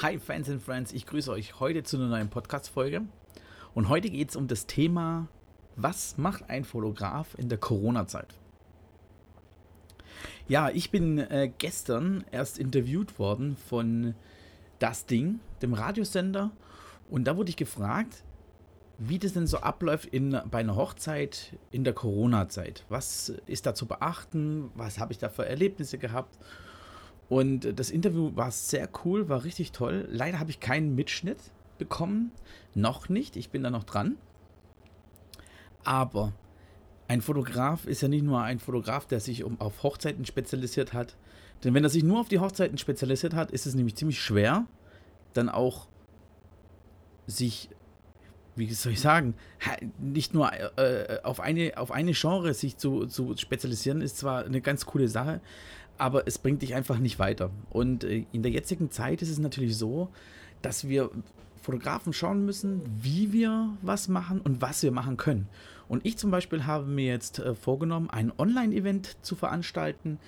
Hi Fans and Friends, ich grüße euch heute zu einer neuen Podcast-Folge. Und heute geht es um das Thema, was macht ein Fotograf in der Corona-Zeit? Ja, ich bin äh, gestern erst interviewt worden von Das Ding, dem Radiosender. Und da wurde ich gefragt, wie das denn so abläuft in, bei einer Hochzeit in der Corona-Zeit. Was ist da zu beachten? Was habe ich da für Erlebnisse gehabt? Und das Interview war sehr cool, war richtig toll. Leider habe ich keinen Mitschnitt bekommen. Noch nicht. Ich bin da noch dran. Aber ein Fotograf ist ja nicht nur ein Fotograf, der sich um, auf Hochzeiten spezialisiert hat. Denn wenn er sich nur auf die Hochzeiten spezialisiert hat, ist es nämlich ziemlich schwer, dann auch sich, wie soll ich sagen, nicht nur äh, auf, eine, auf eine Genre sich zu, zu spezialisieren, ist zwar eine ganz coole Sache, aber es bringt dich einfach nicht weiter. Und äh, in der jetzigen Zeit ist es natürlich so, dass wir Fotografen schauen müssen, wie wir was machen und was wir machen können. Und ich zum Beispiel habe mir jetzt äh, vorgenommen, ein Online-Event zu veranstalten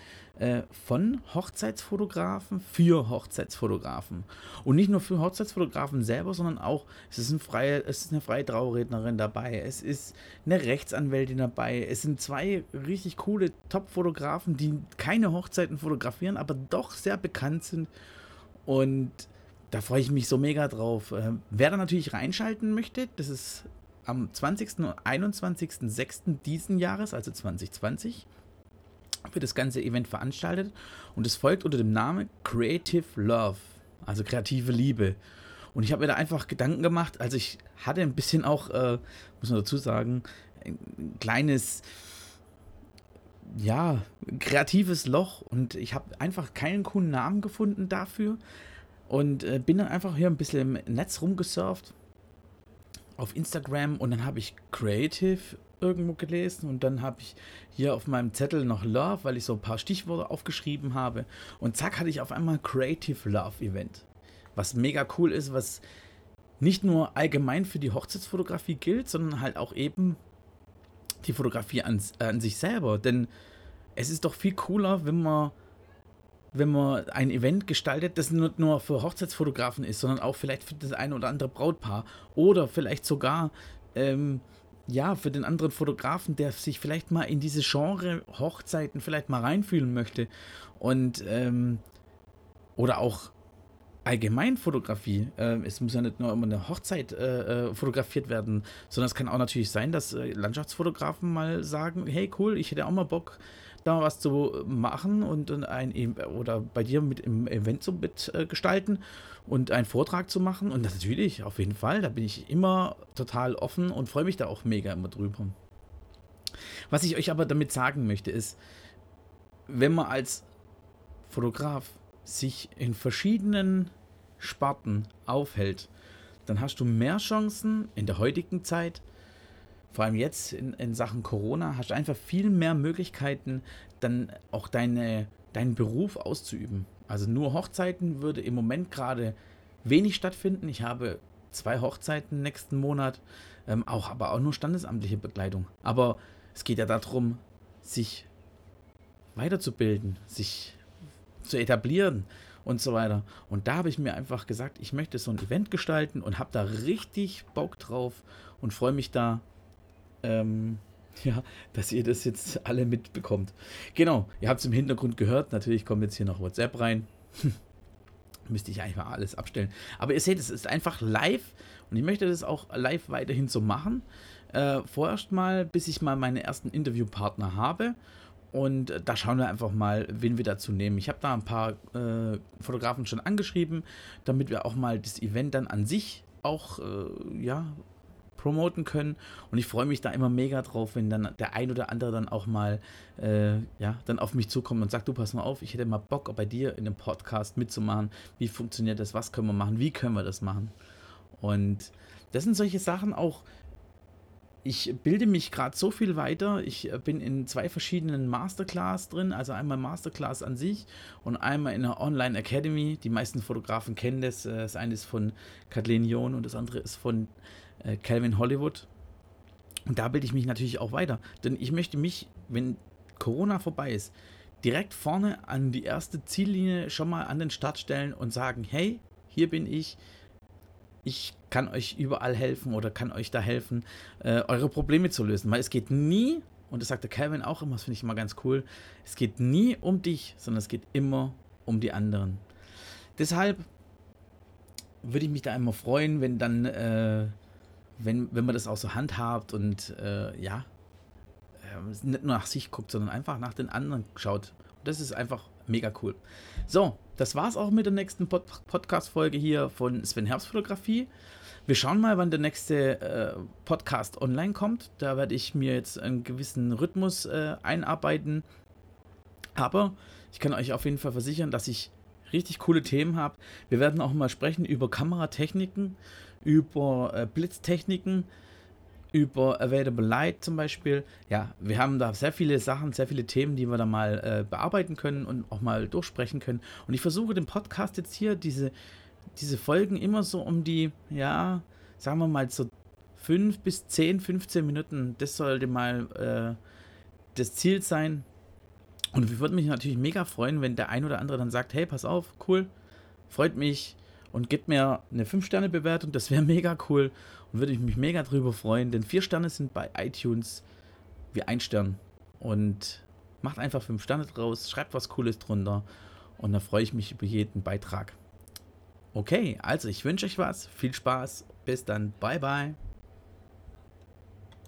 äh, von Hochzeitsfotografen für Hochzeitsfotografen. Und nicht nur für Hochzeitsfotografen selber, sondern auch, es ist, ein freie, es ist eine freie Traurednerin dabei, es ist eine Rechtsanwältin dabei, es sind zwei richtig coole Top-Fotografen, die keine Hochzeiten fotografieren, aber doch sehr bekannt sind. Und da freue ich mich so mega drauf. Äh, wer da natürlich reinschalten möchte, das ist am 20. und 21.06. diesen Jahres, also 2020, wird das ganze Event veranstaltet und es folgt unter dem Namen Creative Love, also kreative Liebe. Und ich habe mir da einfach Gedanken gemacht, also ich hatte ein bisschen auch, äh, muss man dazu sagen, ein kleines, ja, kreatives Loch und ich habe einfach keinen coolen Namen gefunden dafür und äh, bin dann einfach hier ein bisschen im Netz rumgesurft auf Instagram und dann habe ich Creative irgendwo gelesen und dann habe ich hier auf meinem Zettel noch Love, weil ich so ein paar Stichworte aufgeschrieben habe. Und zack hatte ich auf einmal Creative Love Event, was mega cool ist, was nicht nur allgemein für die Hochzeitsfotografie gilt, sondern halt auch eben die Fotografie an, an sich selber, denn es ist doch viel cooler, wenn man wenn man ein Event gestaltet, das nicht nur für Hochzeitsfotografen ist, sondern auch vielleicht für das eine oder andere Brautpaar oder vielleicht sogar ähm, ja für den anderen Fotografen, der sich vielleicht mal in diese Genre Hochzeiten vielleicht mal reinfühlen möchte und ähm, oder auch allgemein Fotografie. Äh, es muss ja nicht nur immer eine Hochzeit äh, äh, fotografiert werden, sondern es kann auch natürlich sein, dass äh, Landschaftsfotografen mal sagen, hey cool, ich hätte auch mal Bock, da was zu machen und ein e-, oder bei dir mit im Event zu mitgestalten und einen Vortrag zu machen. Und natürlich, auf jeden Fall, da bin ich immer total offen und freue mich da auch mega immer drüber. Was ich euch aber damit sagen möchte, ist, wenn man als Fotograf sich in verschiedenen Sparten aufhält, dann hast du mehr Chancen in der heutigen Zeit, vor allem jetzt in, in Sachen Corona, hast du einfach viel mehr Möglichkeiten, dann auch deine, deinen Beruf auszuüben. Also nur Hochzeiten würde im Moment gerade wenig stattfinden. Ich habe zwei Hochzeiten nächsten Monat, ähm, auch aber auch nur standesamtliche Begleitung. Aber es geht ja darum, sich weiterzubilden, sich zu etablieren und so weiter. Und da habe ich mir einfach gesagt, ich möchte so ein Event gestalten und habe da richtig Bock drauf und freue mich da ähm, ja, dass ihr das jetzt alle mitbekommt. Genau, ihr habt es im Hintergrund gehört. Natürlich kommt jetzt hier noch WhatsApp rein. Müsste ich einfach alles abstellen. Aber ihr seht, es ist einfach live und ich möchte das auch live weiterhin so machen. Äh, vorerst mal, bis ich mal meine ersten Interviewpartner habe. Und da schauen wir einfach mal, wen wir dazu nehmen. Ich habe da ein paar äh, Fotografen schon angeschrieben, damit wir auch mal das Event dann an sich auch äh, ja, promoten können. Und ich freue mich da immer mega drauf, wenn dann der ein oder andere dann auch mal äh, ja, dann auf mich zukommt und sagt, du pass mal auf, ich hätte mal Bock bei dir in dem Podcast mitzumachen. Wie funktioniert das? Was können wir machen? Wie können wir das machen? Und das sind solche Sachen auch, ich bilde mich gerade so viel weiter. Ich äh, bin in zwei verschiedenen Masterclass drin, also einmal Masterclass an sich und einmal in der Online Academy. Die meisten Fotografen kennen das. Äh, das eine ist von Kathleen John und das andere ist von äh, Calvin Hollywood. Und da bilde ich mich natürlich auch weiter. Denn ich möchte mich, wenn Corona vorbei ist, direkt vorne an die erste Ziellinie schon mal an den Start stellen und sagen, hey, hier bin ich. Ich kann euch überall helfen oder kann euch da helfen, äh, eure Probleme zu lösen. Weil es geht nie, und das sagt der Calvin auch immer, das finde ich immer ganz cool, es geht nie um dich, sondern es geht immer um die anderen. Deshalb würde ich mich da immer freuen, wenn dann, äh, wenn, wenn man das auch so handhabt und äh, ja, äh, nicht nur nach sich guckt, sondern einfach nach den anderen schaut. Und das ist einfach mega cool. So, das war's auch mit der nächsten Pod Podcast-Folge hier von Sven Herbst Fotografie. Wir schauen mal, wann der nächste äh, Podcast online kommt. Da werde ich mir jetzt einen gewissen Rhythmus äh, einarbeiten. Aber ich kann euch auf jeden Fall versichern, dass ich richtig coole Themen habe. Wir werden auch mal sprechen über Kameratechniken, über äh, Blitztechniken, über Available Light zum Beispiel. Ja, wir haben da sehr viele Sachen, sehr viele Themen, die wir da mal äh, bearbeiten können und auch mal durchsprechen können. Und ich versuche den Podcast jetzt hier, diese, diese Folgen immer so um die, ja, sagen wir mal so 5 bis 10, 15 Minuten. Das sollte mal äh, das Ziel sein. Und ich würde mich natürlich mega freuen, wenn der ein oder andere dann sagt, hey, pass auf, cool, freut mich und gibt mir eine 5-Sterne-Bewertung, das wäre mega cool würde ich mich mega drüber freuen, denn 4 Sterne sind bei iTunes wie ein Stern und macht einfach 5 Sterne draus, schreibt was Cooles drunter und da freue ich mich über jeden Beitrag. Okay, also ich wünsche euch was, viel Spaß, bis dann, bye bye.